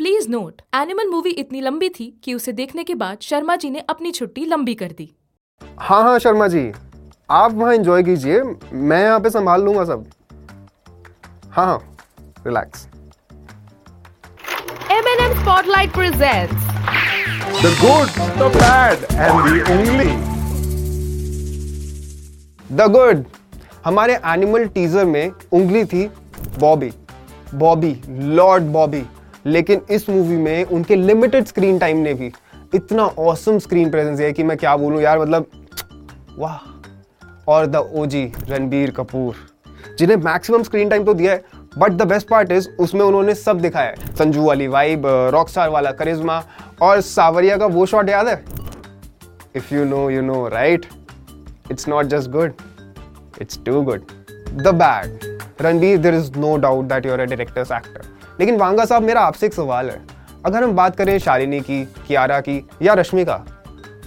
Please note animal movie इतनी लंबी थी कि उसे देखने के बाद शर्मा जी ने अपनी छुट्टी लंबी कर दी। हाँ हाँ शर्मा जी। आप वहाँ एंजॉय कीजिए। मैं यहाँ पे संभाल लूँगा सब। हाँ हाँ relax M&M Spotlight presents The good, the bad, and the ugly. The good हमारे एनिमल टीजर में उंगली थी बॉबी बॉबी लॉर्ड बॉबी लेकिन इस मूवी में उनके लिमिटेड स्क्रीन टाइम ने भी इतना औसम स्क्रीन प्रेजेंस है कि मैं क्या बोलूँ यार मतलब वाह। और द ओजी रणबीर कपूर, जिन्हें मैक्सिमम स्क्रीन टाइम तो दिया है but the best part is उसमें उन्होंने सब दिखाया है। संजू वाली वाइब रॉक स्टार वाला करिश्मा और सावरिया का वो शॉट याद है? If you know you know right it's not just good it's too good the bad Ranbir, there is no doubt that you're a director's actor. लेकिन वांगा साहब मेरा आपसे एक सवाल है। अगर हम बात करें शालिनी की कियारा की या Rashmika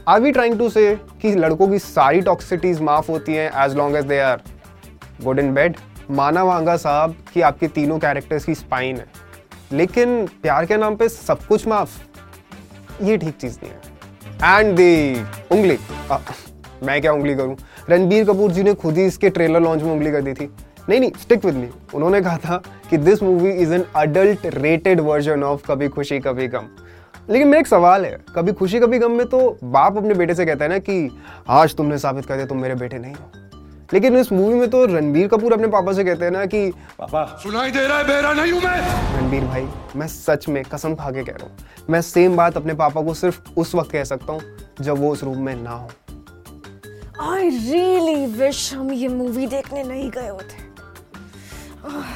are we trying to say कि लड़कों की सारी टॉक्सिटीज माफ़ होती हैं as long as they are good in bed माना वांगा साहब कि आपके तीनों कैरेक्टर्स की स्पाइन है। लेकिन प्यार के नाम पे सब कुछ माफ़ ये ठीक चीज़ नहीं है। एंड दी उंगली अ, मैं क्या उंगली करूँ? रणबीर कपूर जी ने खुद ही इसके ट्रेलर लॉन्च में उंगली कर दी थी। नहीं नहीं स्टिक विद मी उन्होंने कहा था कि this movie is an adult rated version of Kabhi Khushi Kabhi गम। लेकिन मेरा एक सवाल है कभी खुशी कभी गम में तो बाप अपने बेटे से कहता है ना कि आज तुमने साबित कर दिया तुम मेरे बेटे नहीं हो। लेकिन इस मूवी में तो रणबीर कपूर अपने पापा से कहते हैं ना कि पापा सुनाई दे रहा है बेरा नहीं हूँ मैं। रणबीर भाई मैं सच में कसम खा के कह रहा हूँ मैं सेम बात अपने पापा को सिर्फ़ उस वक्त कह सकता हूँ जब वो उस रूम में ना हो। आई रियली विश हम ये मूवी देखने नहीं गए होते। Ugh.